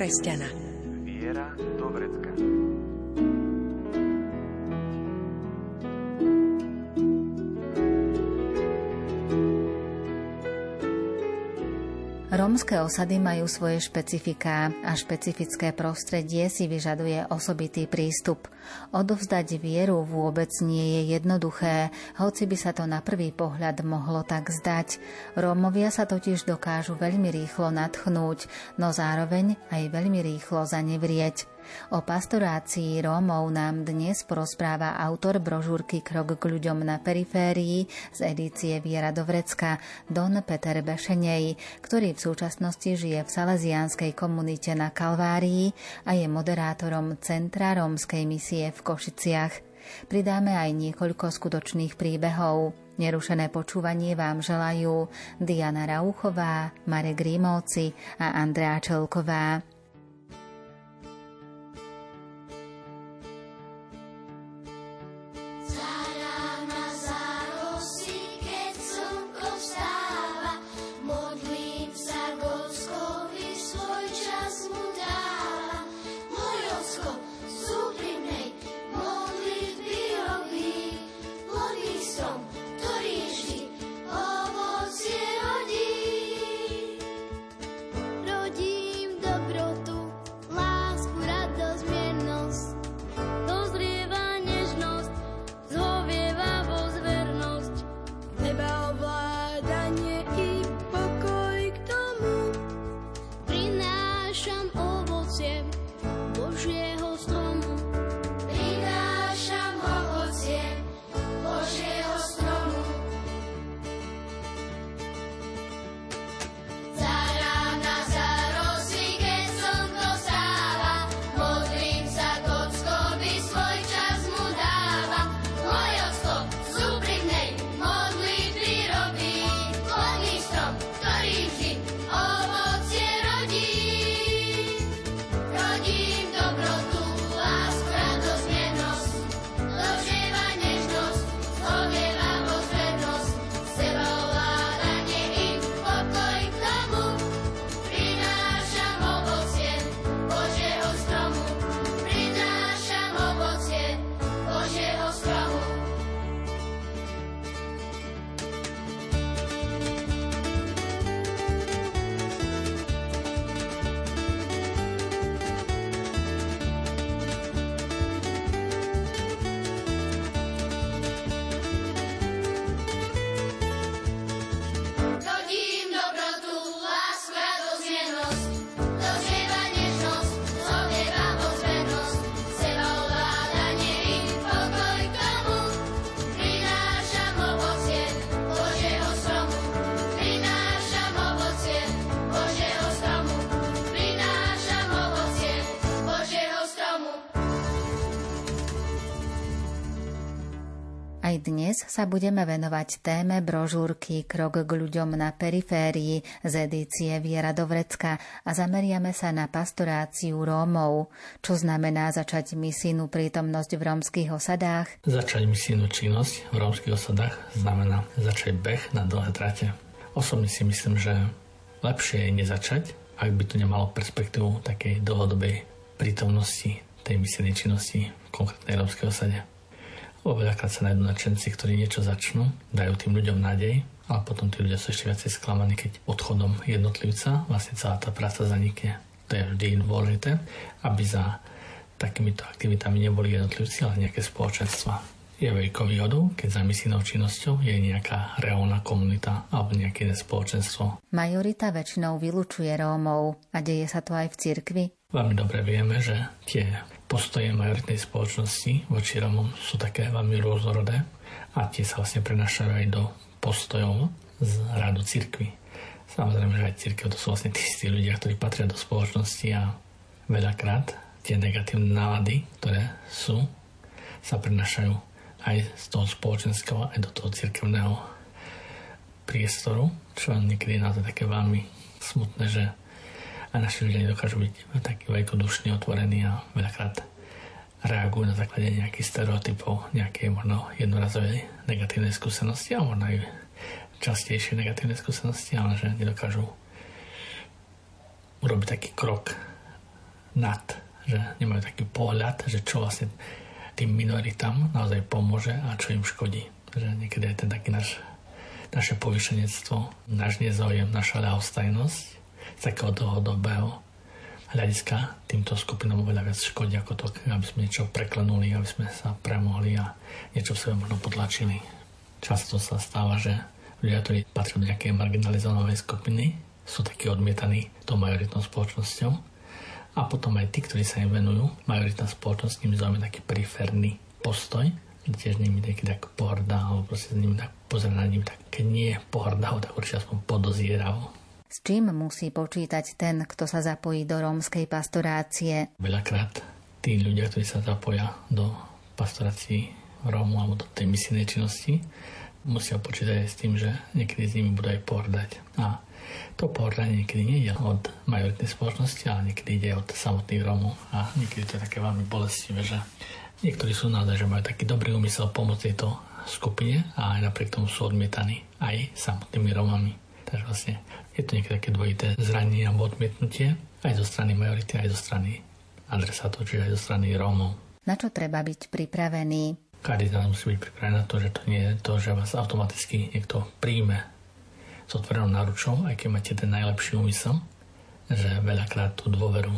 kresťana. Viera do vrecka. Rómske osady majú svoje špecifiká a špecifické prostredie si vyžaduje osobitý prístup. Odovzdať vieru vôbec nie je jednoduché, hoci by sa to na prvý pohľad mohlo tak zdať. Rómovia sa totiž dokážu veľmi rýchlo natchnúť, no zároveň aj veľmi rýchlo zanevrieť. O pastorácii Rómov nám dnes porozpráva autor brožúrky Krok k ľuďom na periférii z edície Viera do Vrecka, Don Peter Bešenej, ktorý v súčasnosti žije v salesianskej komunite na Kalvárii a je moderátorom Centra rómskej misie v Košiciach. Pridáme aj niekoľko skutočných príbehov. Nerušené počúvanie vám želajú Diana Rauchová, Marek Rímovci a Andrea Čelková. Dnes sa budeme venovať téme brožúrky Krok k ľuďom na periférii z edície Viera do Vrecka a zameriame sa na pastoráciu Rómov, čo znamená začať misijnú prítomnosť v rómskych osadách. Začať misijnú činnosť v rómskych osadách znamená začať beh na dlhé trate. Osobne si myslím, že lepšie je nezačať, ak by to nemalo perspektívu takej dlhodobej prítomnosti tej misijnej činnosti v konkrétnej rómskej osade. Veľakrát sa nájdú nadšenci, ktorí niečo začnú, dajú tým ľuďom nádej, ale potom tí ľudia sú ešte viacej sklamaní, keď odchodom jednotlivca vlastne celá tá práca zanikne. To je vždy dôležité, aby za takýmito aktivitami neboli jednotlivci, ale nejaké spoločenstva. Je veľkou výhodou, keď za misijnou činnosťou je nejaká reálna komunita alebo nejaké iné spoločenstvo. Majorita väčšinou vylúčuje Rómov a deje sa to aj v cirkvi. Veľmi dobre vieme, že tie postoje majoritnej spoločnosti voči Romom sú také veľmi rôznorodé a tie sa vlastne prenašajú aj do postojov z rádu cirkvy. Samozrejme, že aj církev to sú vlastne tí istí ľudia, ktorí patria do spoločnosti a veľakrát tie negatívne nálady, ktoré sú, sa prenašajú aj z toho spoločenského, aj do toho církevného priestoru, čo niekedy je naozaj také veľmi smutné, že aj naši ľudia nedokážu byť takí veľkodušní, otvorení a veľakrát reagujú na základe nejakých stereotypov, nejaké možno jednorazové negatívne skúsenosti a možno aj častejšie negatívne skúsenosti, ale že nedokážu urobiť taký krok nad, že nemajú taký pohľad, že čo vlastne tým minoritám naozaj pomôže a čo im škodí. Že niekedy je ten taký náš, naše povyšenectvo, náš nezáujem, naša ľahostajnosť z takého dlhodobého hľadiska týmto skupinám oveľa viac škodí ako to, aby sme niečo preklenuli, aby sme sa premohli a niečo v sebe možno potlačili. Často sa stáva, že ľudia, ktorí patria do nejakej marginalizovanej skupiny, sú takí odmietaní tou majoritnou spoločnosťou a potom aj tí, ktorí sa im venujú, majoritná spoločnosť s nimi zaujíme taký periferný postoj, tiež nimi niekedy tak pohrdá, alebo proste s nimi tak pozera na nimi tak, keď nie pohrdá, tak určite aspoň podozieravo s čím musí počítať ten, kto sa zapojí do rómskej pastorácie? Veľakrát tí ľudia, ktorí sa zapoja do pastorácií Rómu alebo do tej misijnej činnosti, musia počítať aj s tým, že niekedy s nimi budú aj pohrdať. A to pohrdanie niekedy nie je od majoritnej spoločnosti, ale niekedy ide od samotných Rómov. A niekedy to je také veľmi bolestivé, že niektorí sú naozaj, že majú taký dobrý úmysel pomôcť tejto skupine a aj napriek tomu sú odmietaní aj samotnými Rómami. Takže vlastne je to niekedy také dvojité zranenie alebo odmietnutie aj zo strany majority, aj zo strany adresátov, čiže aj zo strany Rómov. Na čo treba byť pripravený? Nás musí byť pripravený na to, že to nie je to, že vás automaticky niekto príjme s otvorenou náručou, aj keď máte ten najlepší úmysel, že veľakrát tú dôveru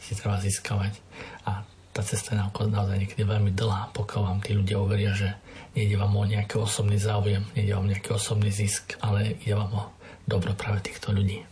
si treba získavať a tá cesta je naozaj niekedy veľmi dlhá, pokiaľ vám tí ľudia uveria, že nejde vám o nejaký osobný záujem, nejde vám o nejaký osobný zisk, ale ide vám o dobro práve týchto ľudí.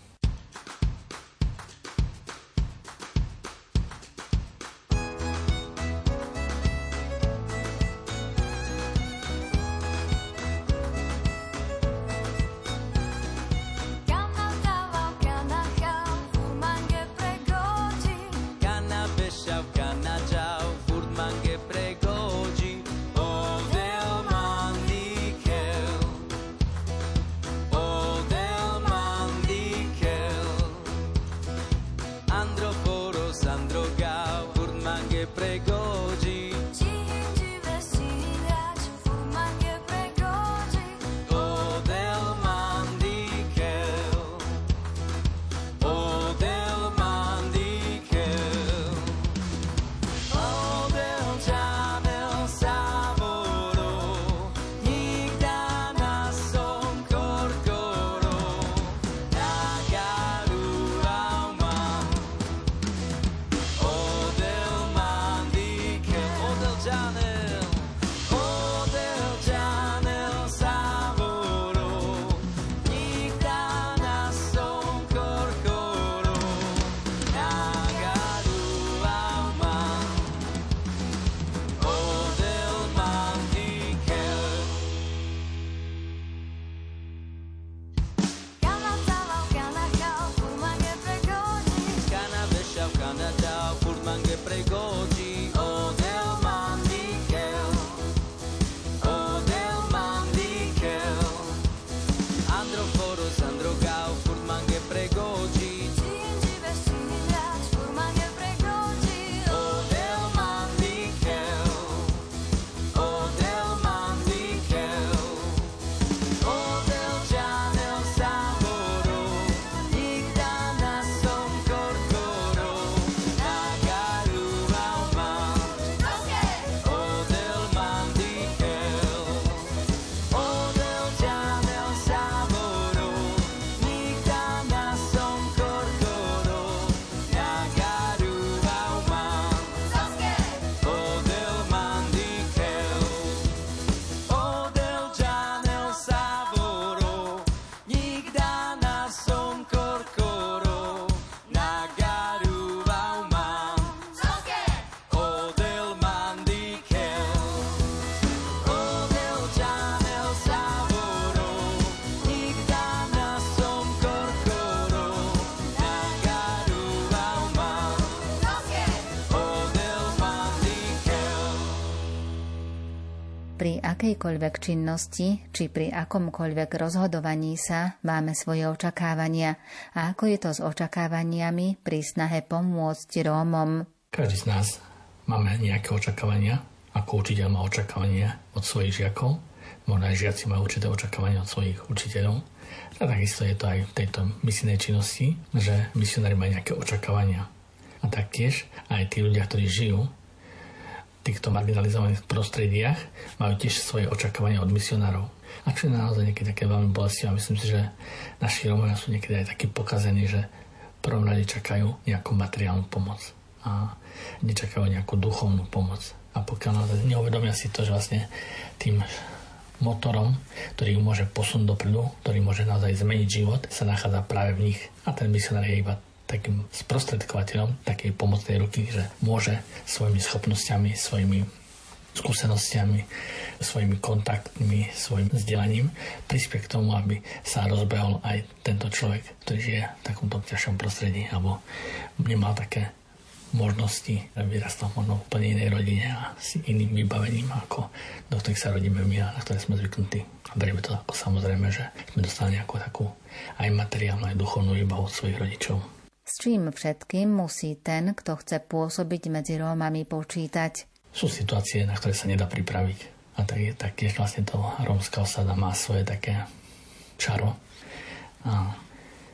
Akejkoľvek činnosti či pri akomkoľvek rozhodovaní sa máme svoje očakávania a ako je to s očakávaniami pri snahe pomôcť Rómom. Každý z nás máme nejaké očakávania, ako učiteľ má očakávania od svojich žiakov, možno aj žiaci majú určité očakávania od svojich učiteľov. A takisto je to aj v tejto misijnej činnosti, že misionári majú nejaké očakávania. A taktiež aj tí ľudia, ktorí žijú týchto marginalizovaných prostrediach majú tiež svoje očakávania od misionárov. A čo je naozaj niekedy také veľmi bolestivé. Myslím si, že naši Romovia sú niekedy aj takí pokazení, že v prvom rade čakajú nejakú materiálnu pomoc a nečakajú nejakú duchovnú pomoc. A pokiaľ naozaj neuvedomia si to, že vlastne tým motorom, ktorý ju môže posunúť dopredu, ktorý môže naozaj zmeniť život, sa nachádza práve v nich. A ten misionár je iba takým sprostredkovateľom takej pomocnej ruky, že môže svojimi schopnosťami, svojimi skúsenostiami, svojimi kontaktmi, svojim vzdelaním prispieť k tomu, aby sa rozbehol aj tento človek, ktorý žije v takomto ťažšom prostredí alebo nemal také možnosti, vyrastal možno v úplne inej rodine a s iným vybavením, ako do ktorých sa rodíme my a na ktoré sme zvyknutí. A berieme to ako samozrejme, že sme dostali nejakú takú aj materiálnu, aj duchovnú výbavu od svojich rodičov. S čím všetkým musí ten, kto chce pôsobiť medzi Rómami, počítať? Sú situácie, na ktoré sa nedá pripraviť. A tak, tak tiež vlastne to rómska osada má svoje také čaro. A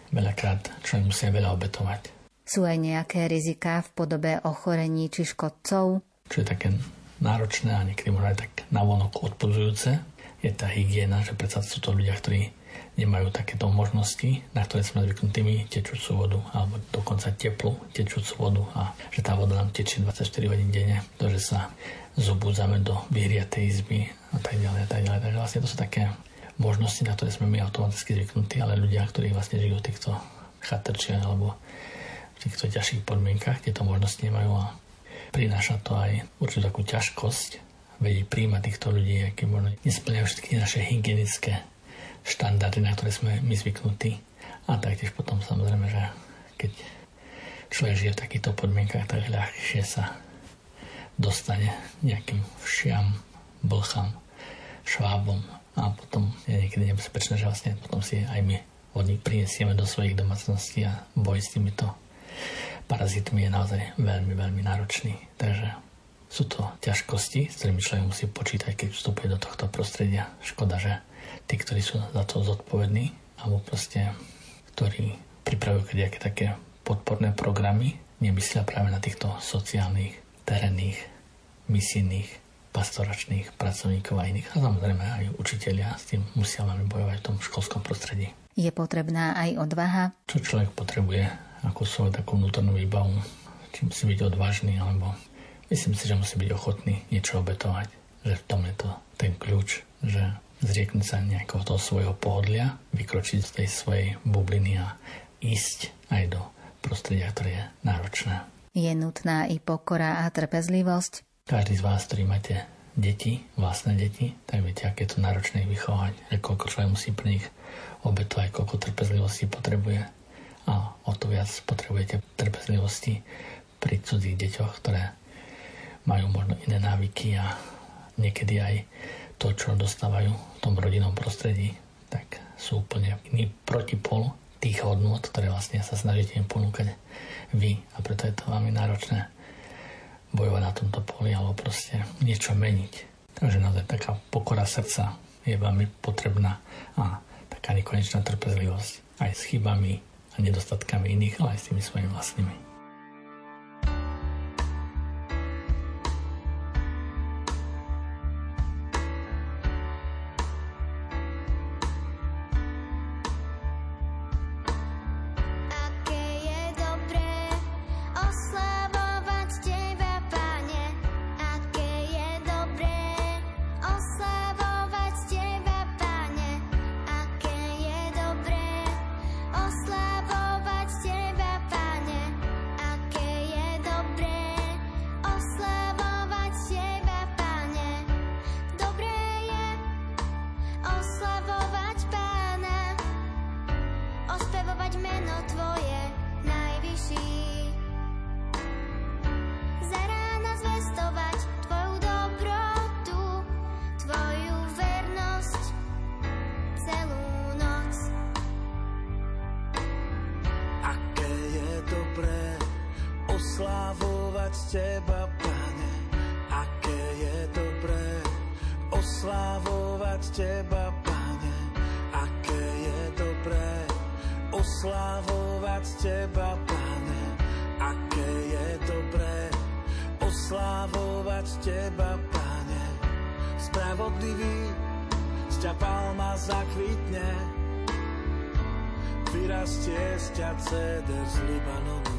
veľakrát človek musia veľa obetovať. Sú aj nejaké riziká v podobe ochorení či škodcov? Čo je také náročné a niekedy možno aj tak navonok odpudzujúce, je tá hygiena, že predsa sú to ľudia, ktorí nemajú takéto možnosti, na ktoré sme zvyknutí my, tečúcu vodu, alebo dokonca teplú tečúcu vodu a že tá voda nám tečie 24 hodín denne, to, že sa zobúdzame do vyhriatej izby a tak ďalej a tak ďalej. Takže vlastne to sú také možnosti, na ktoré sme my automaticky zvyknutí, ale ľudia, ktorí vlastne žijú v týchto chatrčiach alebo v týchto ťažších podmienkach, tieto možnosti nemajú a prináša to aj určitú takú ťažkosť vedieť príjmať týchto ľudí, aké možno nesplňajú všetky naše hygienické štandardy, na ktoré sme my zvyknutí. A taktiež potom samozrejme, že keď človek žije v takýchto podmienkach, tak ľahšie sa dostane nejakým všiam, blcham, švábom a potom je niekedy nebezpečné, že vlastne potom si aj my od nich prinesieme do svojich domácností a boj s týmito parazitmi je naozaj veľmi, veľmi náročný. Takže sú to ťažkosti, s ktorými človek musí počítať, keď vstupuje do tohto prostredia. Škoda, že tí, ktorí sú za to zodpovední, alebo proste, ktorí pripravujú nejaké také podporné programy, nemyslia práve na týchto sociálnych, terénnych, misijných, pastoračných pracovníkov a iných. A samozrejme aj učiteľia s tým musia veľmi bojovať v tom školskom prostredí. Je potrebná aj odvaha? Čo človek potrebuje ako svoju takú vnútornú výbavu? Či musí byť odvážny, alebo myslím si, že musí byť ochotný niečo obetovať. Že v tom je to ten kľúč, že zrieknúť sa nejakého toho svojho pohodlia, vykročiť z tej svojej bubliny a ísť aj do prostredia, ktoré je náročné. Je nutná i pokora a trpezlivosť? Každý z vás, ktorý máte deti, vlastné deti, tak viete, aké je to náročné ich vychovať, že koľko človek musí pre nich obetovať, koľko trpezlivosti potrebuje. A o to viac potrebujete trpezlivosti pri cudzích deťoch, ktoré majú možno iné návyky a niekedy aj to, čo dostávajú v tom rodinnom prostredí, tak sú úplne iný protipol tých hodnot, ktoré vlastne sa snažíte im ponúkať vy. A preto je to veľmi náročné bojovať na tomto poli alebo proste niečo meniť. Takže naozaj taká pokora srdca je veľmi potrebná a taká nekonečná trpezlivosť aj s chybami a nedostatkami iných, ale aj s tými svojimi vlastnými. meno Tvoje najvyšší. Za rána zvestovať dobrotu, Tvoju vernosť celú noc. Aké je dobré oslavovať Teba, Pane, je dobré oslavovať Teba, oslávovať Teba, Pane, aké je dobré oslávovať Teba, Pane, spravodlivý, z ťa palma zakvitne, vyrastie z ťa ceder z Libanonu.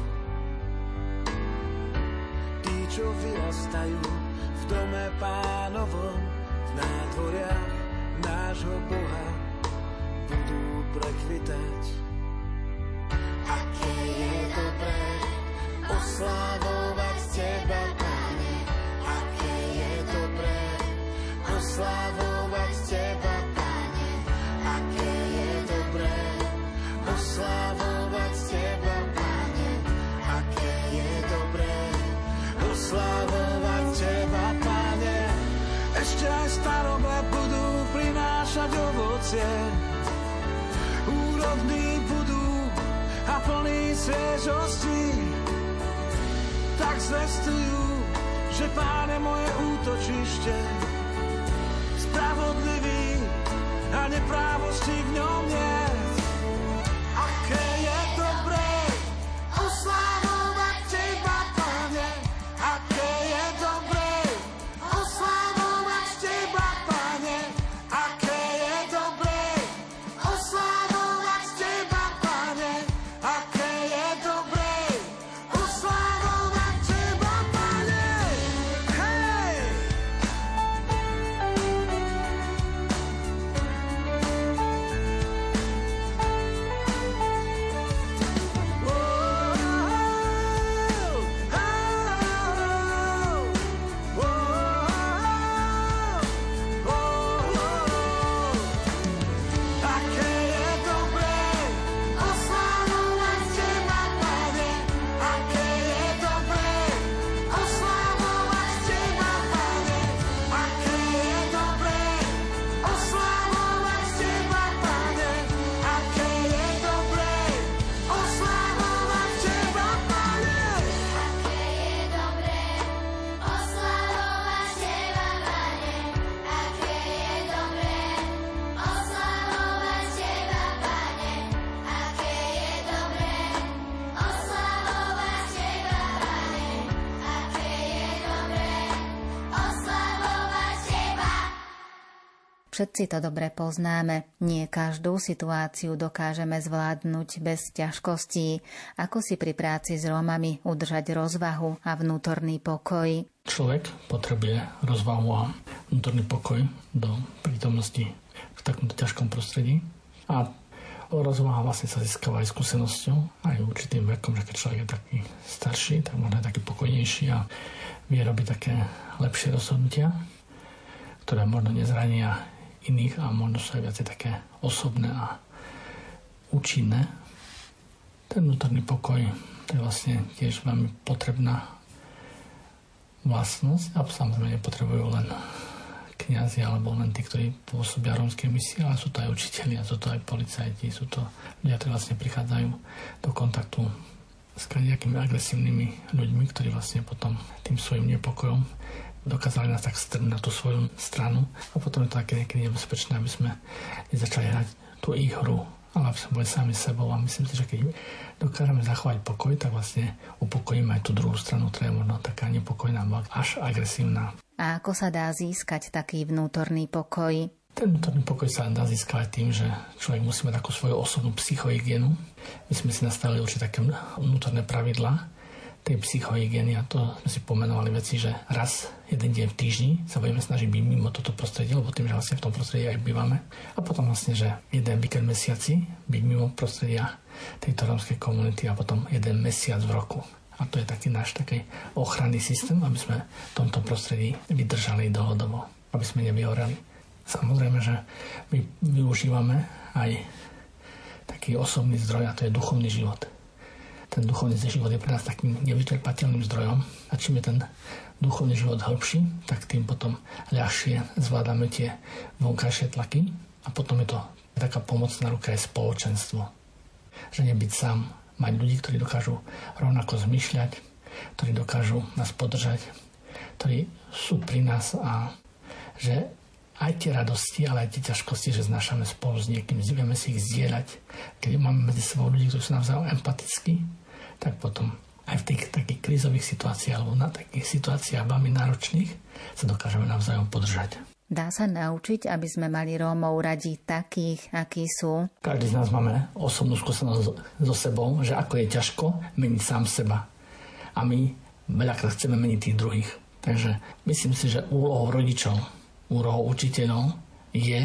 Tí, čo vyrastajú v dome pánovom, v nádvoriach nášho Boha, budú prekvitať. Oslávovať Teba, Pane, aké je dobré oslávovať Teba, Pane, aké je dobré oslávovať Teba, Pane, aké je dobré oslávovať Teba, Pane. Ešte aj starobé budú prinášať ovocie, úrodní budú a plný sviežosti. Tak zvestujú, že Pán je moje útočište, spravodlivý a neprávosti v ňom nie. Všetci to dobre poznáme. Nie každú situáciu dokážeme zvládnuť bez ťažkostí. Ako si pri práci s Rómami udržať rozvahu a vnútorný pokoj? Človek potrebuje rozvahu a vnútorný pokoj do prítomnosti v takomto ťažkom prostredí. A rozvaha vlastne sa získava aj skúsenosťou, aj určitým vekom, že keď človek je taký starší, tak možno je taký pokojnejší a vie robiť také lepšie rozhodnutia, ktoré možno nezrania iných a možno sú aj viacej také osobné a účinné. Ten vnútorný pokoj to je vlastne tiež veľmi potrebná vlastnosť a samozrejme nepotrebujú len kniazy alebo len tí, ktorí pôsobia rómskej misie, ale sú to aj učiteľi, sú to aj policajti, sú to ľudia, ktorí vlastne prichádzajú do kontaktu s nejakými agresívnymi ľuďmi, ktorí vlastne potom tým svojim nepokojom dokázali nás tak strnúť na tú svoju stranu a potom je to také niekedy nebezpečné, aby sme nezačali hrať tú ich hru, ale aby sme boli sami sebou a myslím si, že keď dokážeme zachovať pokoj, tak vlastne upokojíme aj tú druhú stranu, ktorá je možno taká nepokojná, až agresívna. A ako sa dá získať taký vnútorný pokoj? Ten vnútorný pokoj sa dá získať tým, že človek musí mať takú svoju osobnú psychohygienu. My sme si nastavili určite také vnútorné pravidlá tej psychohygieny a to sme si pomenovali veci, že raz jeden deň v týždni sa budeme snažiť byť mimo toto prostredie, lebo tým, že vlastne v tom prostredí aj bývame. A potom vlastne, že jeden víkend mesiaci byť mimo prostredia tejto rómskej komunity a potom jeden mesiac v roku. A to je taký náš taký ochranný systém, aby sme v tomto prostredí vydržali dlhodobo, aby sme nevyhoreli. Samozrejme, že my využívame aj taký osobný zdroj a to je duchovný život. Ten duchovný život je pre nás takým nevyčerpateľným zdrojom a čím je ten duchovný život hĺbší, tak tým potom ľahšie zvládame tie vonkajšie tlaky a potom je to taká pomocná ruka aj spoločenstvo. Že nebyť sám, mať ľudí, ktorí dokážu rovnako zmyšľať, ktorí dokážu nás podržať, ktorí sú pri nás a že aj tie radosti, ale aj tie ťažkosti, že znášame spolu s niekým, vieme si ich zdieľať. Keď máme medzi sebou ľudí, ktorí sú navzájom empatickí, tak potom aj v tých takých krízových situáciách alebo na takých situáciách veľmi náročných sa dokážeme navzájom podržať. Dá sa naučiť, aby sme mali Rómov radi takých, akí sú? Každý z nás máme osobnú skúsenosť so sebou, že ako je ťažko meniť sám seba. A my veľakrát chceme meniť tých druhých. Takže myslím si, že úlohou rodičov, úlohou učiteľov je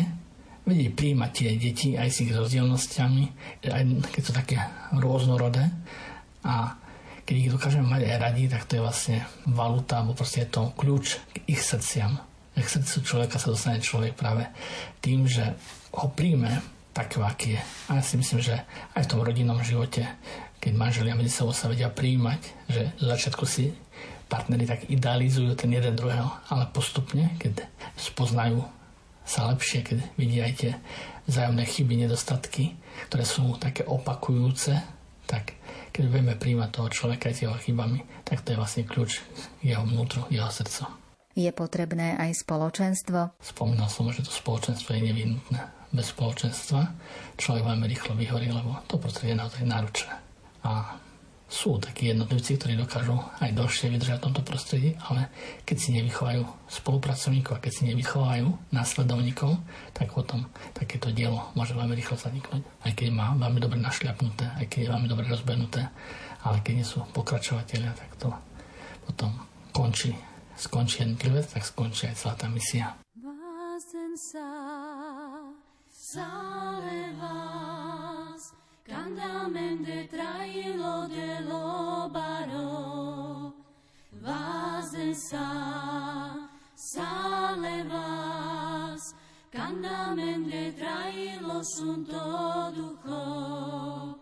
vedieť príjmať tie deti aj s ich rozdielnosťami, aj keď sú také rôznorodé. A keď ich dokážeme mať aj radi, tak to je vlastne valuta, alebo proste je to kľúč k ich srdciam k srdcu človeka sa dostane človek práve tým, že ho príjme taký, aký je. A ja si myslím, že aj v tom rodinnom živote, keď manželia medzi sebou sa vedia príjmať, že zo začiatku si partnery tak idealizujú ten jeden druhého, ale postupne, keď spoznajú sa lepšie, keď vidia aj tie vzájomné chyby, nedostatky, ktoré sú také opakujúce, tak keď vieme príjmať toho človeka aj s jeho chybami, tak to je vlastne kľúč jeho vnútru, jeho srdca. Je potrebné aj spoločenstvo? Spomínal som, že to spoločenstvo je nevyhnutné. Bez spoločenstva človek veľmi rýchlo vyhorí, lebo to prostredie je naozaj náročné. A sú takí jednotlivci, ktorí dokážu aj dlhšie vydržať v tomto prostredí, ale keď si nevychovajú spolupracovníkov a keď si nevychovajú následovníkov, tak potom takéto dielo môže veľmi rýchlo zaniknúť. Aj keď má veľmi dobre našľapnuté, aj keď je veľmi dobre rozbenuté, ale keď nie sú pokračovateľia, tak to potom končí skončí jednotlivec, tak skončí aj celá tá misia. sale vas, candamente trailo de lo baro, vasensa, sale vas, candamente trailo sunto ducho,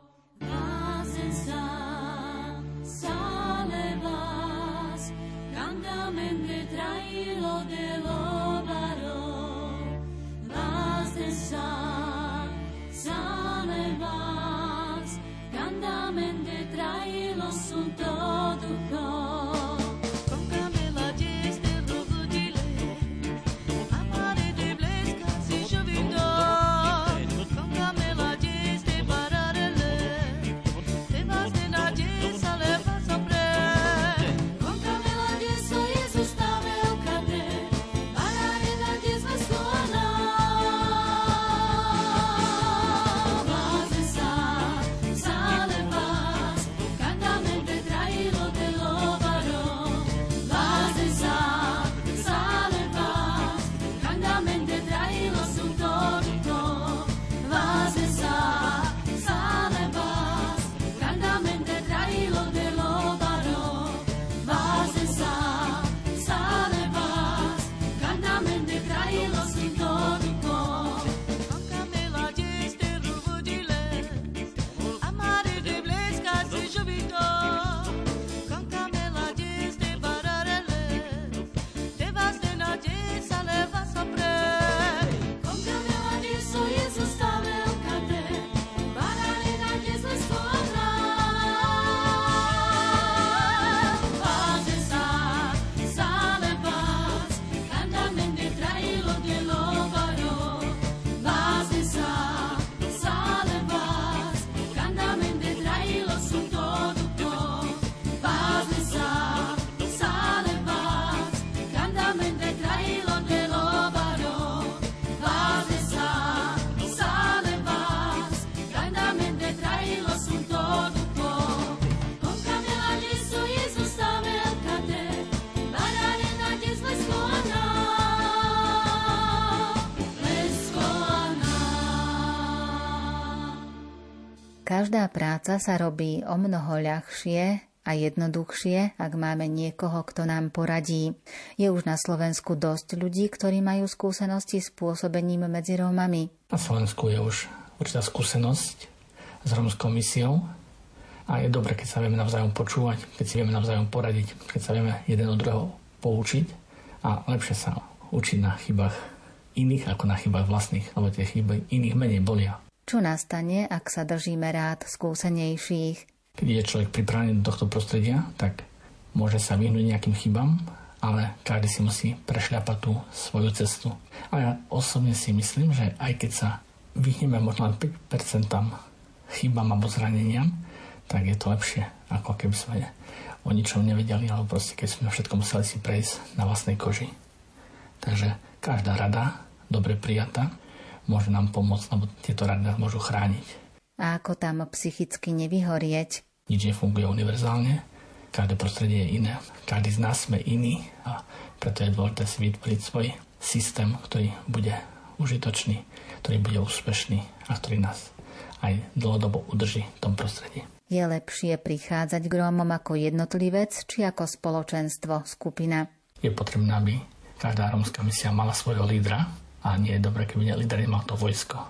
Každá práca sa robí o mnoho ľahšie a jednoduchšie, ak máme niekoho, kto nám poradí. Je už na Slovensku dosť ľudí, ktorí majú skúsenosti s pôsobením medzi Rómami. Na Slovensku je už určitá skúsenosť s rómskou misiou a je dobre, keď sa vieme navzájom počúvať, keď si vieme navzájom poradiť, keď sa vieme jeden od druhého poučiť a lepšie sa učiť na chybách iných ako na chybách vlastných, lebo tie chyby iných menej bolia. Čo nastane, ak sa držíme rád skúsenejších? Keď je človek pripravený do tohto prostredia, tak môže sa vyhnúť nejakým chybám, ale každý si musí prešľapať tú svoju cestu. A ja osobne si myslím, že aj keď sa vyhneme možno len 5% chybám alebo zraneniam, tak je to lepšie, ako keby sme o ničom nevedeli, alebo proste keď sme všetko museli si prejsť na vlastnej koži. Takže každá rada, dobre prijatá, môže nám pomôcť, lebo tieto rady nás môžu chrániť. A ako tam psychicky nevyhorieť? Nič nefunguje univerzálne, Každé prostredie je iné. Každý z nás sme iný a preto je dôležité si vytvoriť svoj systém, ktorý bude užitočný, ktorý bude úspešný a ktorý nás aj dlhodobo udrží v tom prostredí. Je lepšie prichádzať k Rómom ako jednotlivec či ako spoločenstvo, skupina? Je potrebné, aby každá rómska misia mala svojho lídra a nie je dobré, keby líder nemal to vojsko.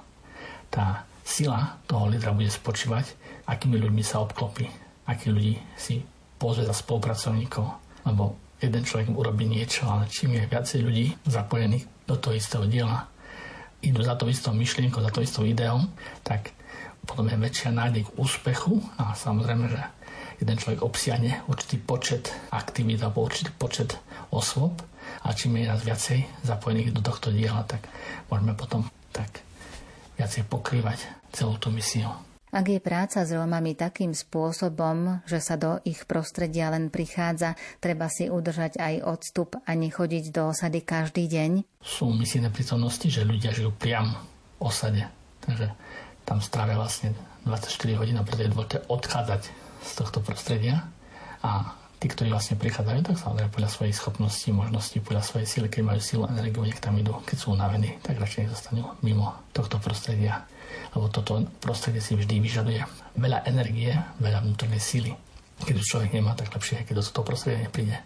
Tá sila toho lídra bude spočívať, akými ľuďmi sa obklopí, akí ľudí si pozrieť za spolupracovníkov, lebo jeden človek urobí niečo, ale čím je viacej ľudí zapojených do toho istého diela, idú za to istou myšlienkou, za to istou ideou, tak potom je väčšia nádej k úspechu a samozrejme, že jeden človek obsiahne určitý počet aktivít alebo určitý počet osôb a čím je nás viacej zapojených do tohto diela, tak môžeme potom tak viacej pokrývať celú tú misiu. Ak je práca s Rómami takým spôsobom, že sa do ich prostredia len prichádza, treba si udržať aj odstup a nechodiť do osady každý deň? Sú misijné prítomnosti, že ľudia žijú priam v osade. Takže tam strávia vlastne 24 hodín a preto je dôležité odchádzať z tohto prostredia a tí, ktorí vlastne prichádzajú, tak samozrejme podľa svojich schopností, možností, podľa svojej síly, keď majú sílu a energiu, nech tam idú. Keď sú unavení, tak radšej zostanú mimo tohto prostredia lebo toto prostredie si vždy vyžaduje veľa energie, veľa vnútornej síly. Keď už človek nemá, tak lepšie, keď do toho prostredia nepríde.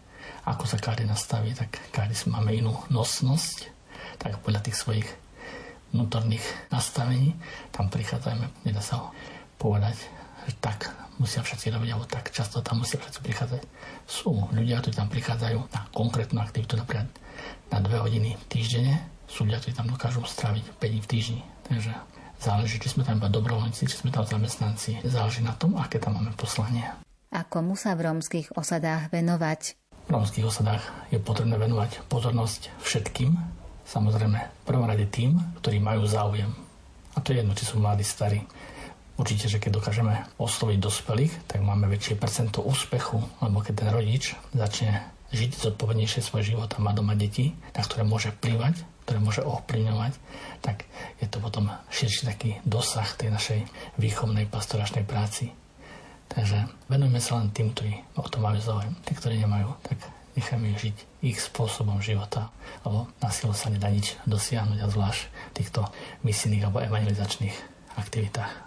Ako sa každý nastaví, tak každý máme inú nosnosť, tak podľa tých svojich vnútorných nastavení tam prichádzajme. Nedá sa povedať, tak musia všetci robiť, alebo tak často tam musia všetci prichádzať. Sú ľudia, ktorí tam prichádzajú na konkrétnu aktivitu, napríklad na dve hodiny týždenne. Sú ľudia, ktorí tam dokážu straviť 5 dní v týždni. Takže Záleží, či sme tam iba dobrovoľníci, či sme tam zamestnanci. Záleží na tom, aké tam máme poslanie. A komu sa v rómskych osadách venovať? V rómskych osadách je potrebné venovať pozornosť všetkým, samozrejme v prvom rade tým, ktorí majú záujem. A to je jedno, či sú mladí, starí. Určite, že keď dokážeme osloviť dospelých, tak máme väčšie percento úspechu, lebo keď ten rodič začne žiť zodpovednejšie svoj život a má doma deti, na ktoré môže vplyvať, ktoré môže ovplyvňovať, tak je to potom širší taký dosah tej našej výchovnej pastoračnej práci. Takže venujeme sa len tým, ktorí o to majú záujem. Tí, ktorí nemajú, tak necháme ich žiť ich spôsobom života, lebo na silu sa nedá nič dosiahnuť a zvlášť v týchto misijných alebo evangelizačných aktivitách.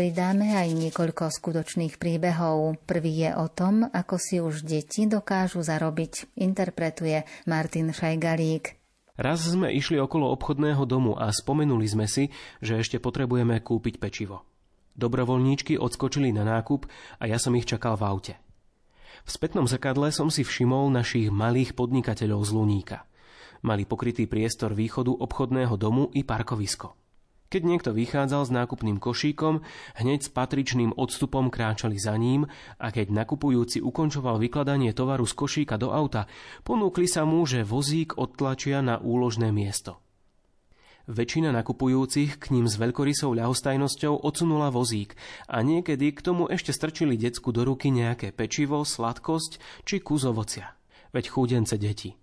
Pridáme aj niekoľko skutočných príbehov. Prvý je o tom, ako si už deti dokážu zarobiť, interpretuje Martin Šajgalík. Raz sme išli okolo obchodného domu a spomenuli sme si, že ešte potrebujeme kúpiť pečivo. Dobrovoľníčky odskočili na nákup a ja som ich čakal v aute. V spätnom zrkadle som si všimol našich malých podnikateľov z Luníka. Mali pokrytý priestor východu obchodného domu i parkovisko. Keď niekto vychádzal s nákupným košíkom, hneď s patričným odstupom kráčali za ním a keď nakupujúci ukončoval vykladanie tovaru z košíka do auta, ponúkli sa mu, že vozík odtlačia na úložné miesto. Väčšina nakupujúcich k ním s veľkorysou ľahostajnosťou odsunula vozík a niekedy k tomu ešte strčili decku do ruky nejaké pečivo, sladkosť či kus ovocia. Veď chúdence deti.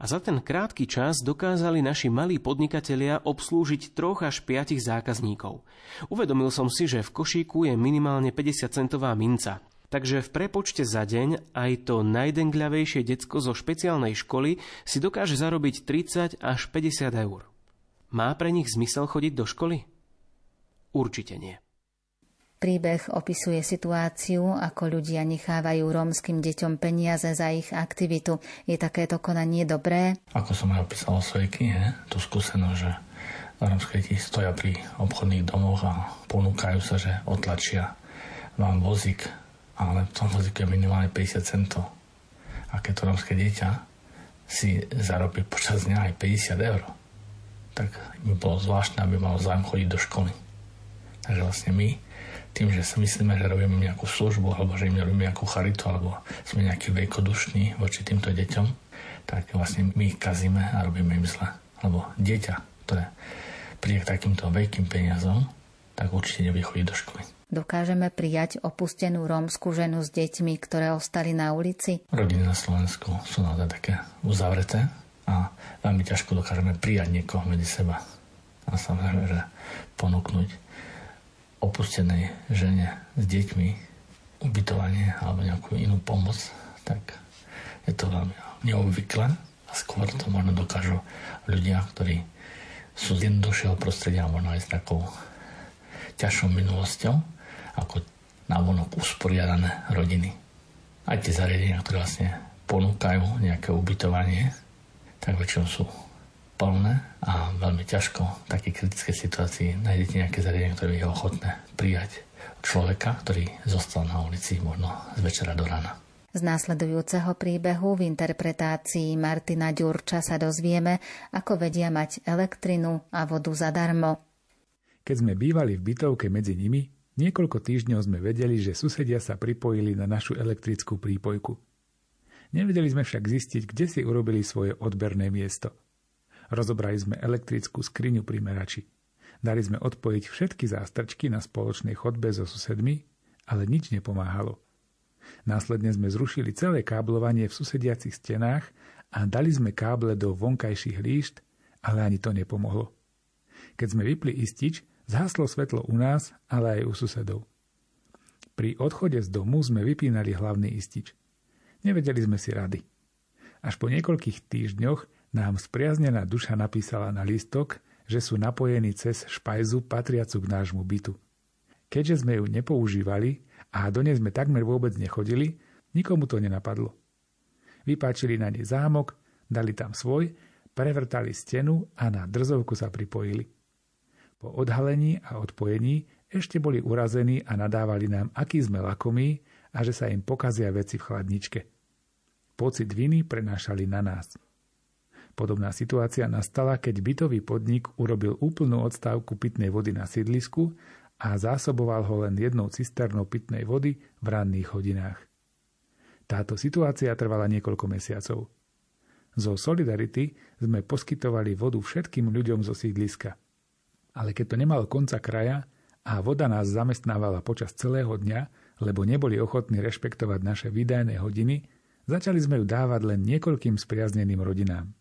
A za ten krátky čas dokázali naši malí podnikatelia obslúžiť troch až piatich zákazníkov. Uvedomil som si, že v košíku je minimálne 50-centová minca, takže v prepočte za deň aj to najdengľavejšie decko zo špeciálnej školy si dokáže zarobiť 30 až 50 eur. Má pre nich zmysel chodiť do školy? Určite nie. Príbeh opisuje situáciu, ako ľudia nechávajú rómskym deťom peniaze za ich aktivitu. Je takéto konanie dobré? Ako som aj opísal o svojej knihe, tú skúsenosť, že rómske deti stoja pri obchodných domoch a ponúkajú sa, že otlačia vám vozík, ale v tom vozíku je minimálne 50 centov. A keď to rómske dieťa si zarobí počas dňa aj 50 eur, tak by bolo zvláštne, aby malo zájem chodiť do školy. Takže vlastne my tým, že si myslíme, že robíme nejakú službu alebo že im robíme nejakú charitu alebo sme nejaký veľkodušní voči týmto deťom, tak vlastne my ich kazíme a robíme im zle. Lebo dieťa, ktoré príde k takýmto veľkým peniazom, tak určite nebude chodiť do školy. Dokážeme prijať opustenú rómsku ženu s deťmi, ktoré ostali na ulici? Rodiny na Slovensku sú naozaj také uzavreté a veľmi ťažko dokážeme prijať niekoho medzi seba. A samozrejme, že ponúknuť opustenej žene s deťmi ubytovanie alebo nejakú inú pomoc, tak je to veľmi neobvyklé a skôr to možno dokážu ľudia, ktorí sú z jednoduchšieho prostredia možno aj s takou ťažšou minulosťou ako návonok usporiadané rodiny. Aj tie zariadenia, ktoré vlastne ponúkajú nejaké ubytovanie, tak väčšinou sú plné a veľmi ťažko v takej kritickej situácii nájdete nejaké zariadenie, ktoré je ochotné prijať človeka, ktorý zostal na ulici možno z večera do rána. Z následujúceho príbehu v interpretácii Martina Ďurča sa dozvieme, ako vedia mať elektrinu a vodu zadarmo. Keď sme bývali v bytovke medzi nimi, niekoľko týždňov sme vedeli, že susedia sa pripojili na našu elektrickú prípojku. Nevedeli sme však zistiť, kde si urobili svoje odberné miesto – Rozobrali sme elektrickú skriňu pri merači. Dali sme odpojiť všetky zástrčky na spoločnej chodbe so susedmi, ale nič nepomáhalo. Následne sme zrušili celé káblovanie v susediacich stenách a dali sme káble do vonkajších líšt, ale ani to nepomohlo. Keď sme vypli istič, zhaslo svetlo u nás, ale aj u susedov. Pri odchode z domu sme vypínali hlavný istič. Nevedeli sme si rady. Až po niekoľkých týždňoch nám spriaznená duša napísala na listok, že sú napojení cez špajzu patriacu k nášmu bytu. Keďže sme ju nepoužívali a do nej sme takmer vôbec nechodili, nikomu to nenapadlo. Vypáčili na nej zámok, dali tam svoj, prevrtali stenu a na drzovku sa pripojili. Po odhalení a odpojení ešte boli urazení a nadávali nám, aký sme lakomí a že sa im pokazia veci v chladničke. Pocit viny prenášali na nás. Podobná situácia nastala, keď bytový podnik urobil úplnú odstávku pitnej vody na sídlisku a zásoboval ho len jednou cisternou pitnej vody v ranných hodinách. Táto situácia trvala niekoľko mesiacov. Zo Solidarity sme poskytovali vodu všetkým ľuďom zo sídliska. Ale keď to nemalo konca kraja a voda nás zamestnávala počas celého dňa, lebo neboli ochotní rešpektovať naše vydajné hodiny, začali sme ju dávať len niekoľkým spriazneným rodinám.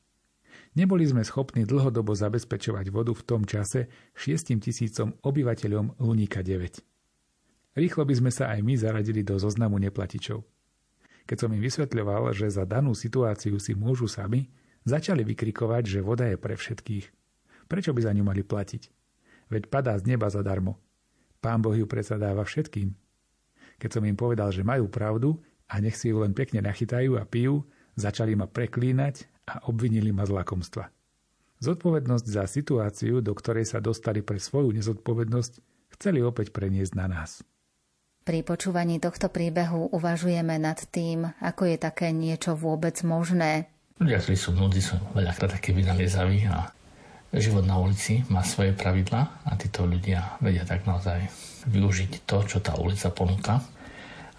Neboli sme schopní dlhodobo zabezpečovať vodu v tom čase 6 tisícom obyvateľom Luníka 9. Rýchlo by sme sa aj my zaradili do zoznamu neplatičov. Keď som im vysvetľoval, že za danú situáciu si môžu sami, začali vykrikovať, že voda je pre všetkých. Prečo by za ňu mali platiť? Veď padá z neba zadarmo. Pán Boh ju predsa dáva všetkým. Keď som im povedal, že majú pravdu a nech si ju len pekne nachytajú a pijú, začali ma preklínať a obvinili ma z lakomstva. Zodpovednosť za situáciu, do ktorej sa dostali pre svoju nezodpovednosť, chceli opäť preniesť na nás. Pri počúvaní tohto príbehu uvažujeme nad tým, ako je také niečo vôbec možné. Ľudia, ktorí sú v sú veľakrát takí vynaliezaví a život na ulici má svoje pravidla a títo ľudia vedia tak naozaj využiť to, čo tá ulica ponúka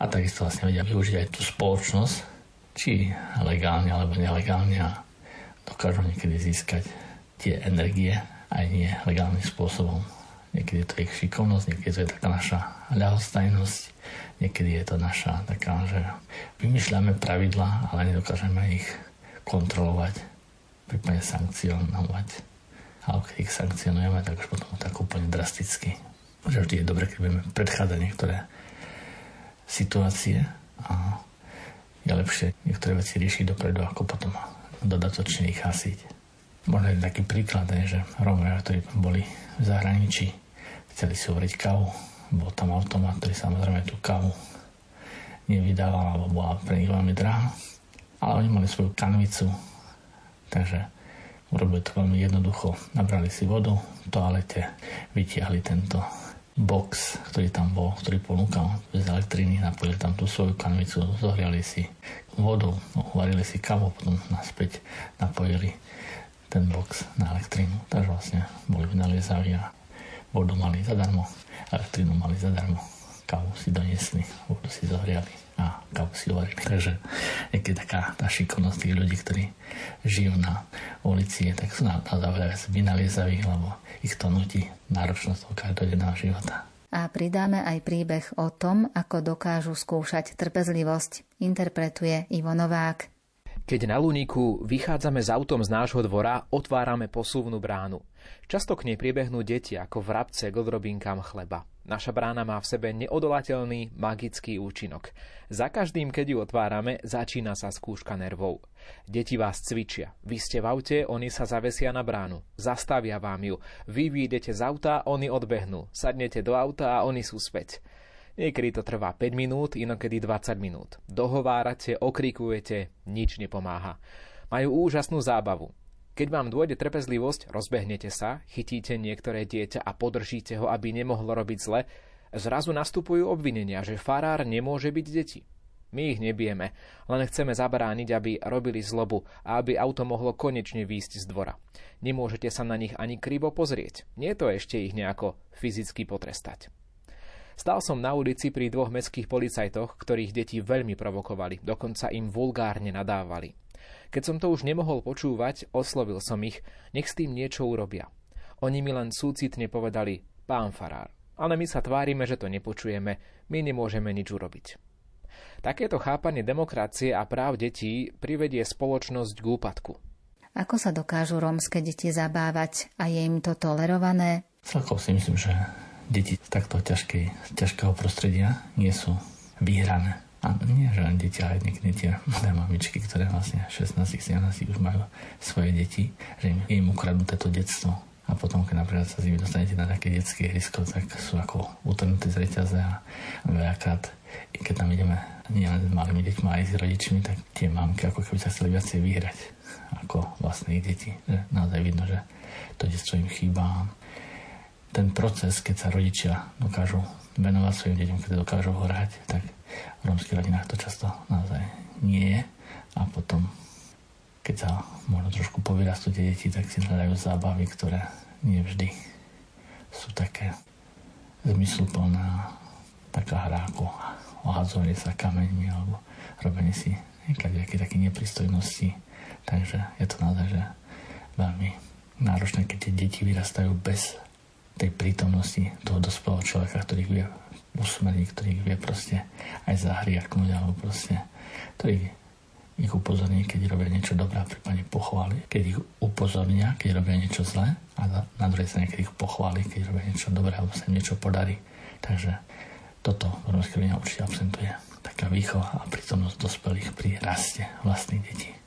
a takisto vlastne vedia využiť aj tú spoločnosť, či legálne alebo nelegálne a dokážu niekedy získať tie energie aj nie legálnym spôsobom. Niekedy to ich šikovnosť, niekedy to je taká naša ľahostajnosť, niekedy je to naša taká, že vymýšľame pravidla, ale nedokážeme ich kontrolovať, prípadne sankcionovať. Ale keď ich sankcionujeme, tak už potom tak úplne drasticky. Že vždy je dobre, keď budeme predchádzať niektoré situácie a je lepšie niektoré veci riešiť dopredu, ako potom dodatočne ich hasiť. Možno je taký príklad, že Romovia, ktorí boli v zahraničí, chceli si uveriť kávu, bol tam automat, ktorý samozrejme tú kávu nevydával, alebo bola pre nich veľmi drahá. Ale oni mali svoju kanvicu, takže urobili to veľmi jednoducho. Nabrali si vodu v toalete, vytiahli tento box, ktorý tam bol, ktorý ponúkal bez elektriny, napojili tam tú svoju kanvicu, zohriali si vodu, uvarili si kávu, potom naspäť napojili ten box na elektrínu. Takže vlastne boli vynaliezaví a vodu mali zadarmo, elektrínu mali zadarmo, kávu si doniesli, vodu si zohriali a kávu si uvarili. Takže niekedy taká tá šikovnosť tých ľudí, ktorí žijú na ulici, tak sú na, na vynaliezaví, lebo ich to nutí náročnosť toho každodenného života. A pridáme aj príbeh o tom, ako dokážu skúšať trpezlivosť, interpretuje Ivo Novák. Keď na Luníku vychádzame s autom z nášho dvora, otvárame posuvnú bránu. Často k nej priebehnú deti ako vrabce k odrobinkám chleba. Naša brána má v sebe neodolateľný magický účinok. Za každým, keď ju otvárame, začína sa skúška nervov. Deti vás cvičia. Vy ste v aute, oni sa zavesia na bránu. Zastavia vám ju. Vy vyjdete z auta, oni odbehnú. Sadnete do auta a oni sú späť. Niekedy to trvá 5 minút, inokedy 20 minút. Dohovárate, okrikujete, nič nepomáha. Majú úžasnú zábavu. Keď vám dôjde trpezlivosť, rozbehnete sa, chytíte niektoré dieťa a podržíte ho, aby nemohlo robiť zle, zrazu nastupujú obvinenia, že farár nemôže byť deti. My ich nebijeme, len chceme zabrániť, aby robili zlobu a aby auto mohlo konečne výjsť z dvora. Nemôžete sa na nich ani krivo pozrieť. Nie to ešte ich nejako fyzicky potrestať. Stal som na ulici pri dvoch mestských policajtoch, ktorých deti veľmi provokovali, dokonca im vulgárne nadávali. Keď som to už nemohol počúvať, oslovil som ich, nech s tým niečo urobia. Oni mi len súcitne povedali, pán farár, ale my sa tvárime, že to nepočujeme, my nemôžeme nič urobiť. Takéto chápanie demokracie a práv detí privedie spoločnosť k úpadku. Ako sa dokážu rómske deti zabávať a je im to tolerované? Celkom si myslím, že deti z takto ťažkej, ťažkého prostredia nie sú vyhrané. A nie, že len deti, ale niekedy tie mladé mamičky, ktoré vlastne 16-17 už majú svoje deti, že im, im ukradnú toto detstvo. A potom, keď napríklad sa s nimi dostanete na také detské ihrisko, tak sú ako utrhnuté z reťaze a veľakrát, keď tam ideme nie len s malými deťmi, aj s rodičmi, tak tie mamky ako keby sa chceli viacej vyhrať ako vlastné ich deti. Že naozaj vidno, že to detstvo im chýba. Ten proces, keď sa rodičia dokážu venovať svojim deťom, keď dokážu hrať, tak v rómskych rodinách to často naozaj nie je. A potom, keď sa možno trošku povyrastú tie deti, tak si hľadajú zábavy, ktoré nie vždy sú také zmysluplné. Taká hra ako ohadzovanie sa kameňmi alebo robenie si nejaké také nepristojnosti. Takže je to naozaj že veľmi náročné, keď tie deti vyrastajú bez tej prítomnosti toho dospelého človeka, ktorý vie usmerní, ktorý vie proste aj zahriaknúť, alebo proste, ktorý ich upozorní, keď robia niečo dobré a prípadne pochváli. Keď ich upozornia, keď robia niečo zlé a na druhej strane, keď ich pochváli, keď robia niečo dobré alebo sa niečo podarí. Takže toto rodine určite absentuje. Taká výchova a prítomnosť dospelých pri raste vlastných detí.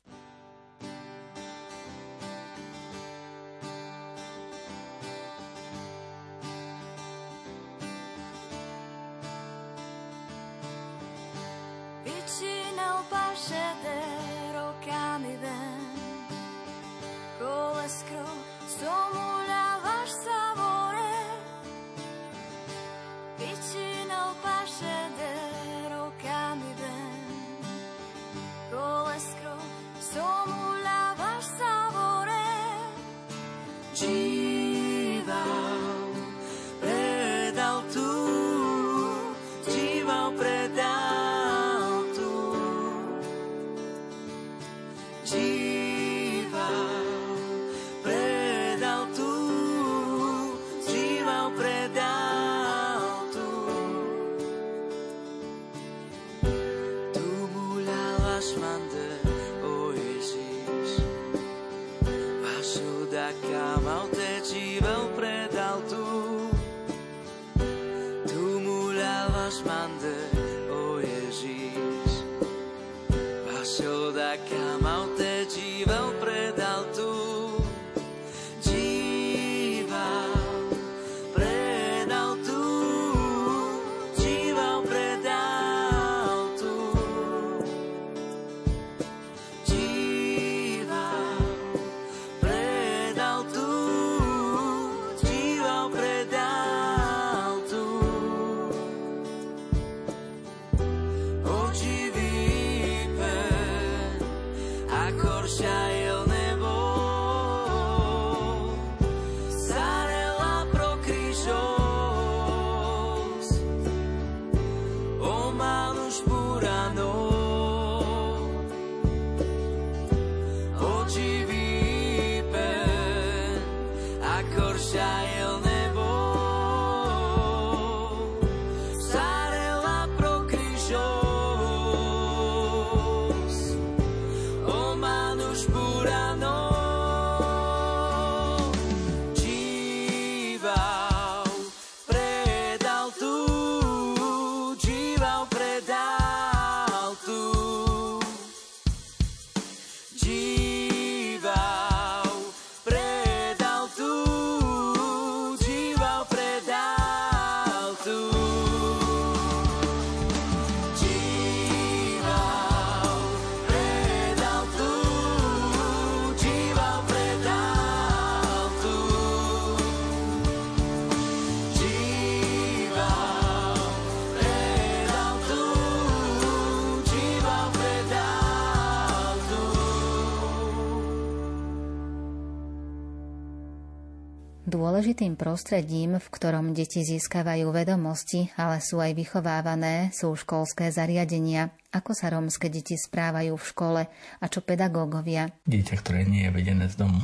Dôležitým prostredím, v ktorom deti získavajú vedomosti, ale sú aj vychovávané, sú školské zariadenia. Ako sa rómske deti správajú v škole a čo pedagógovia? Dieťa, ktoré nie je vedené z domu,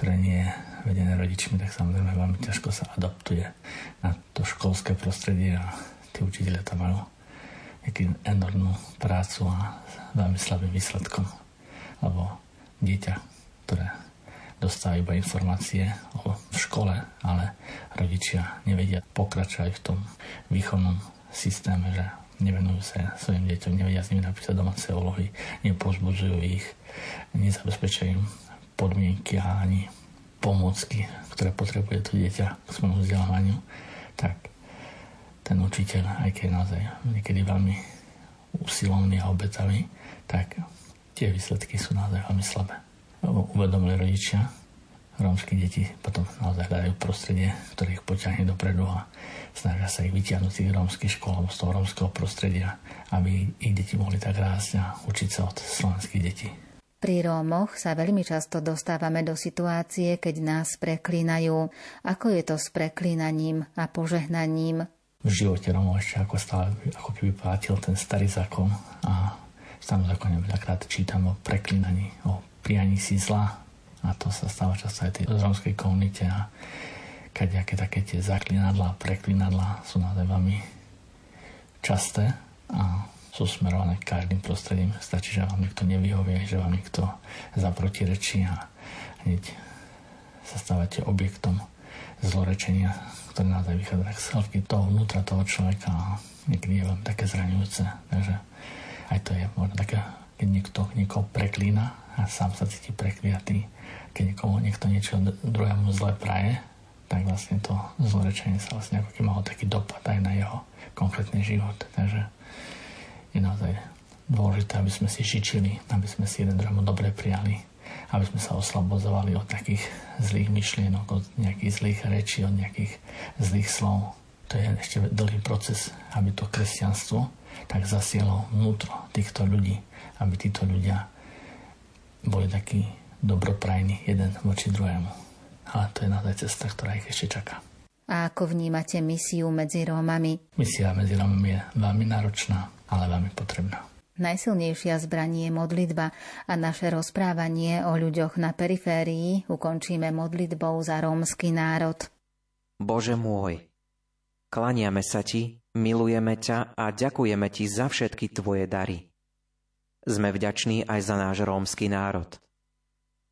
ktoré nie je vedené rodičmi, tak samozrejme veľmi ťažko sa adaptuje na to školské prostredie a tí učiteľe tam majú nejakú enormnú prácu a veľmi slabým výsledkom. Lebo dieťa, ktoré dostávajú iba informácie o škole, ale rodičia nevedia pokračovať v tom výchovnom systéme, že nevenujú sa svojim deťom, nevedia s nimi napísať domáce úlohy, nepozbudzujú ich, nezabezpečujú im podmienky a ani pomôcky, ktoré potrebuje to dieťa k svojmu vzdelávaniu, tak ten učiteľ, aj keď je naozaj niekedy veľmi usilovný a obetavý, tak tie výsledky sú naozaj veľmi slabé uvedomili rodičia, rómske deti potom naozaj hľadajú prostredie, ktoré ich poťahne dopredu a snažia sa ich vytiahnuť z rómskych škôl alebo z toho rómskeho prostredia, aby ich deti mohli tak rásť a učiť sa od slovenských detí. Pri Rómoch sa veľmi často dostávame do situácie, keď nás preklínajú. Ako je to s preklínaním a požehnaním? V živote Rómov ešte ako stále, ako keby platil ten starý zákon a v starom zákone veľakrát čítam o preklínaní, o prianí si zla. A to sa stáva často aj tej romskej komunite a kadejaké také tie zaklinadla, preklinadla sú naozaj veľmi časté a sú smerované každým prostredím. Stačí, že vám niekto nevyhovie, že vám niekto zaprotirečí a hneď sa stávate objektom zlorečenia, ktoré naozaj vychádza z hĺbky toho vnútra toho človeka a niekedy je veľmi také zraňujúce. Takže aj to je možno také, keď niekto niekoho preklína a sám sa cíti prekliatý, keď niekomu niekto niečo druhému zle praje, tak vlastne to zlorečenie sa vlastne ako keby malo taký dopad aj na jeho konkrétny život. Takže je naozaj dôležité, aby sme si žičili, aby sme si jeden druhému dobre prijali, aby sme sa oslobozovali od takých zlých myšlienok, od nejakých zlých rečí, od nejakých zlých slov. To je ešte dlhý proces, aby to kresťanstvo tak zasielo vnútro týchto ľudí, aby títo ľudia boli takí dobroprajní jeden voči druhému. Ale to je naozaj cesta, ktorá ich ešte čaká. A ako vnímate misiu medzi Rómami? Misia medzi Rómami je veľmi náročná, ale veľmi potrebná. Najsilnejšia zbraní je modlitba a naše rozprávanie o ľuďoch na periférii ukončíme modlitbou za rómsky národ. Bože môj, klaniame sa Ti, milujeme ťa a ďakujeme Ti za všetky Tvoje dary. Sme vďační aj za náš rómsky národ.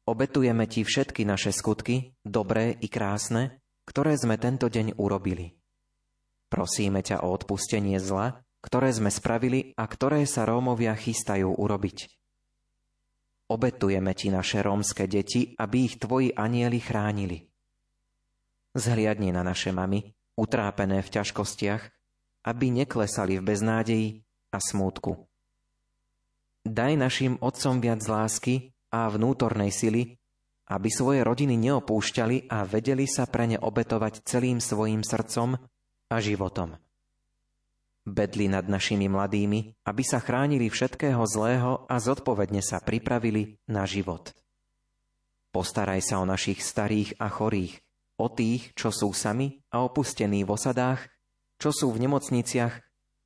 Obetujeme Ti všetky naše skutky, dobré i krásne, ktoré sme tento deň urobili. Prosíme ťa o odpustenie zla, ktoré sme spravili a ktoré sa Rómovia chystajú urobiť. Obetujeme ti naše rómske deti, aby ich tvoji anieli chránili. Zhliadni na naše mamy, utrápené v ťažkostiach, aby neklesali v beznádeji a smútku. Daj našim otcom viac lásky a vnútornej sily, aby svoje rodiny neopúšťali a vedeli sa pre ne obetovať celým svojim srdcom a životom bedli nad našimi mladými, aby sa chránili všetkého zlého a zodpovedne sa pripravili na život. Postaraj sa o našich starých a chorých, o tých, čo sú sami a opustení v osadách, čo sú v nemocniciach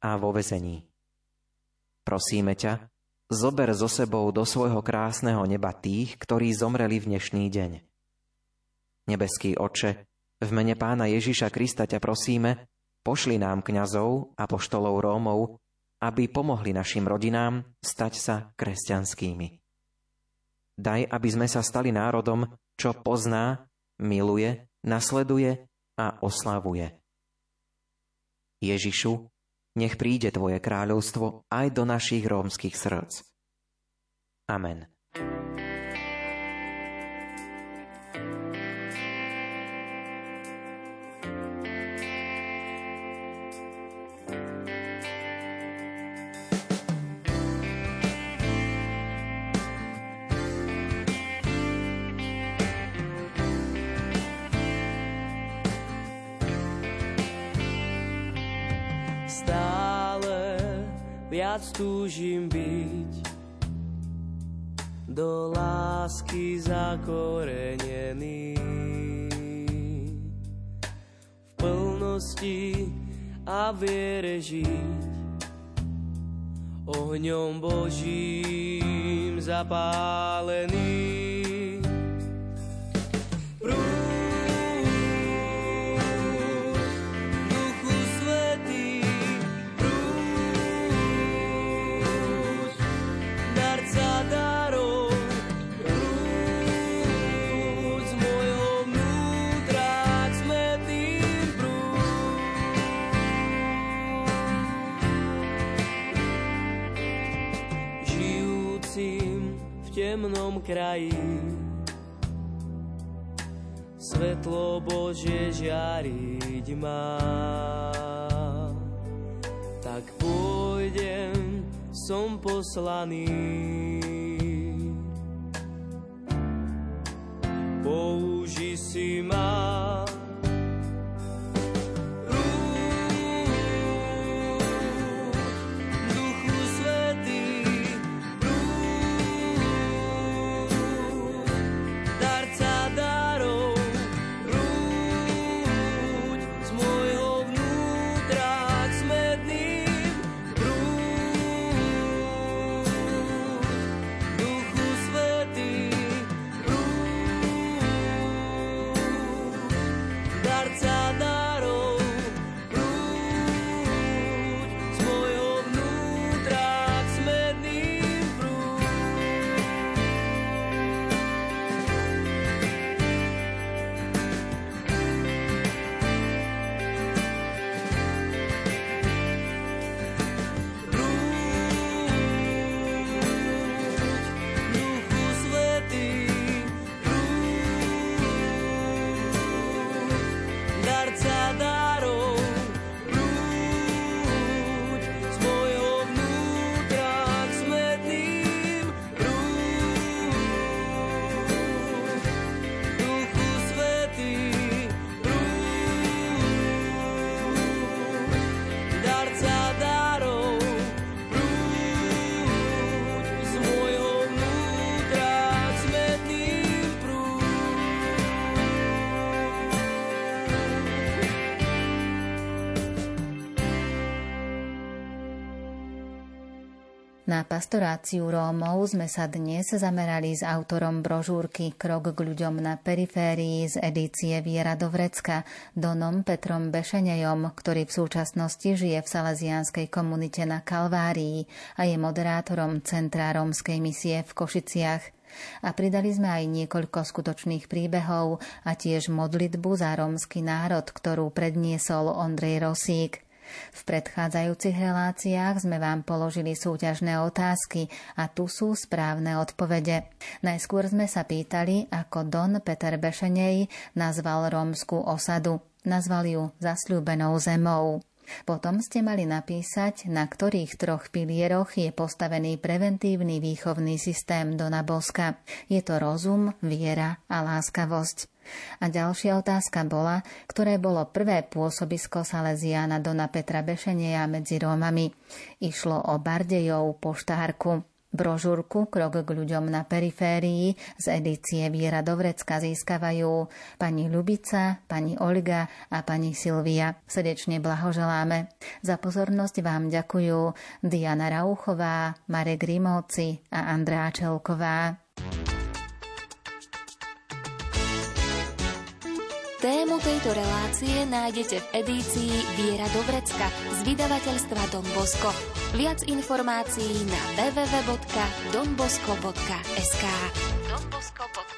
a vo vezení. Prosíme ťa, zober so sebou do svojho krásneho neba tých, ktorí zomreli v dnešný deň. Nebeský Oče, v mene Pána Ježiša Krista ťa prosíme, Pošli nám kňazov a poštolov Rómov, aby pomohli našim rodinám stať sa kresťanskými. Daj, aby sme sa stali národom, čo pozná, miluje, nasleduje a oslavuje. Ježišu, nech príde Tvoje kráľovstvo aj do našich rómskych srdc. Amen. Viac túžim byť do lásky zakorenený. V plnosti a viere žiť ohňom Božím zapálený. Temnom kraji. Svetlo Bože žiariť má. Tak pôjdem, som poslaný. Použi si ma, pastoráciu Rómov sme sa dnes zamerali s autorom brožúrky Krok k ľuďom na periférii z edície Viera do Vrecka, Donom Petrom Bešenejom, ktorý v súčasnosti žije v salesianskej komunite na Kalvárii a je moderátorom Centra rómskej misie v Košiciach. A pridali sme aj niekoľko skutočných príbehov a tiež modlitbu za rómsky národ, ktorú predniesol Ondrej Rosík. V predchádzajúcich reláciách sme vám položili súťažné otázky a tu sú správne odpovede. Najskôr sme sa pýtali, ako Don Peter Bešenej nazval rómskú osadu. Nazval ju zasľúbenou zemou. Potom ste mali napísať, na ktorých troch pilieroch je postavený preventívny výchovný systém Dona Boska. Je to rozum, viera a láskavosť. A ďalšia otázka bola, ktoré bolo prvé pôsobisko Salesiana Dona Petra Bešeneja medzi Rómami. Išlo o Bardejov poštárku. Brožúrku Krok k ľuďom na periférii z edície Viera Dovrecka získavajú pani Ľubica, pani Olga a pani Silvia. Srdečne blahoželáme. Za pozornosť vám ďakujú Diana Rauchová, Marek Rimovci a Andrá Čelková. Tému tejto relácie nájdete v edícii Viera Dobrecka z vydavateľstva Don Bosco. Viac informácií na www.donbosco.sk donbosco.sk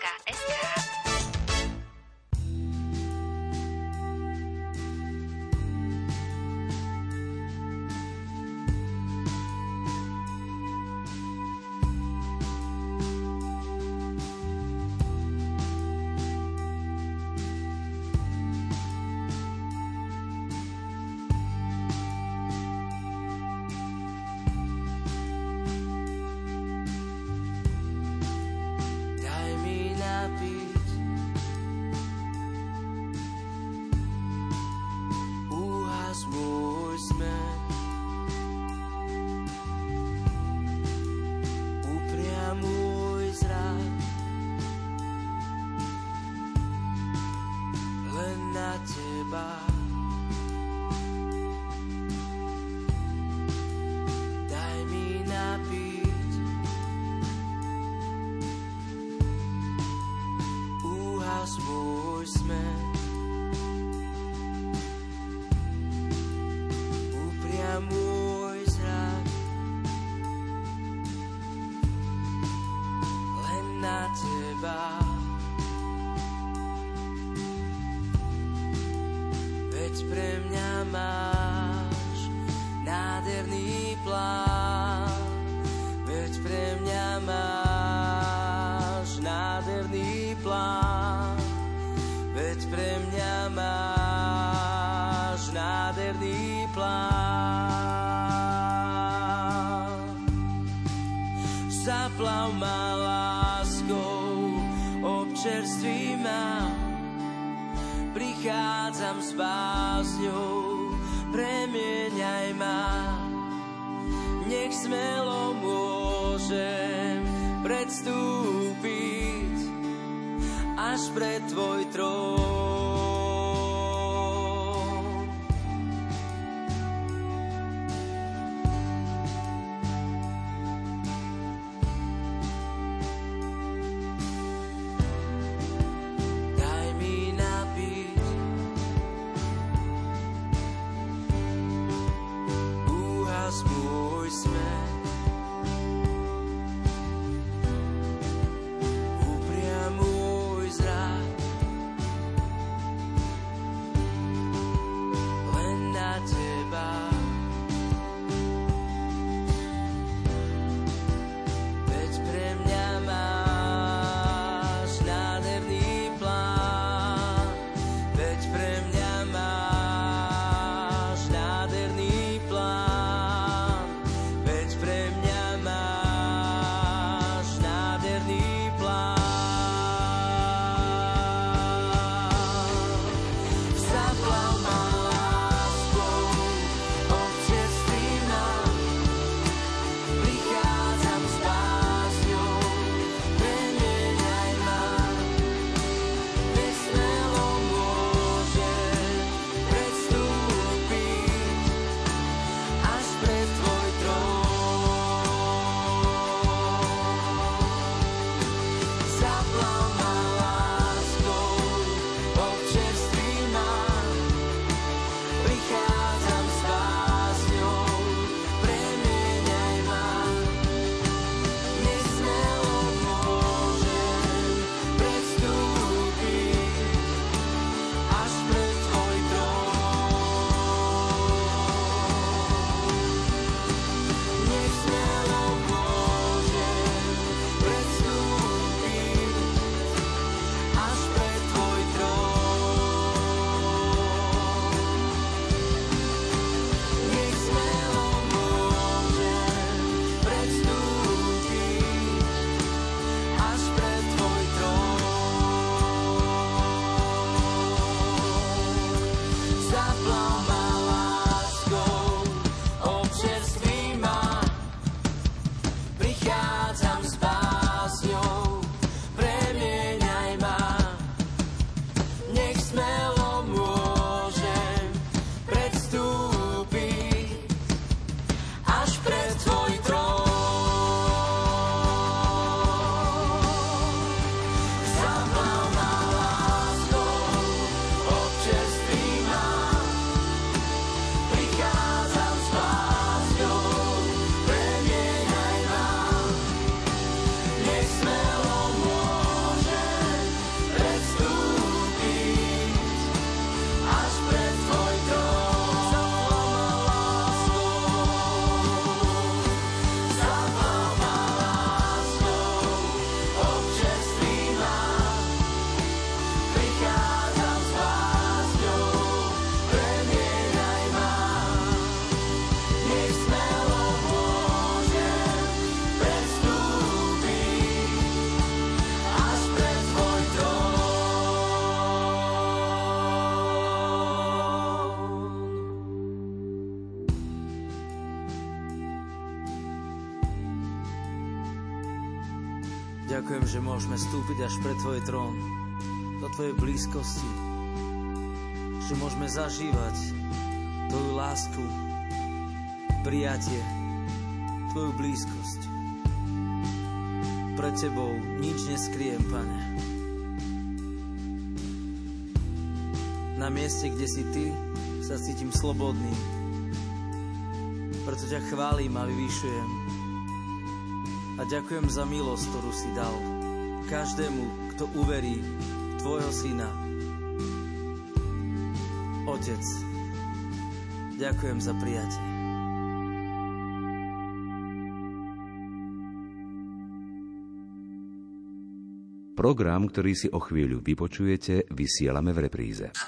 Ďakujem, že môžeme vstúpiť až pred Tvoj trón, do Tvojej blízkosti, že môžeme zažívať Tvoju lásku, prijatie, Tvoju blízkosť. Pred Tebou nič neskriem, Pane. Na mieste, kde si Ty, sa cítim slobodný. Preto ťa chválim a vyvyšujem. A ďakujem za milosť, ktorú si dal každému, kto uverí Tvojho Syna. Otec, ďakujem za prijatie. Program, ktorý si o chvíľu vypočujete, vysielame v repríze.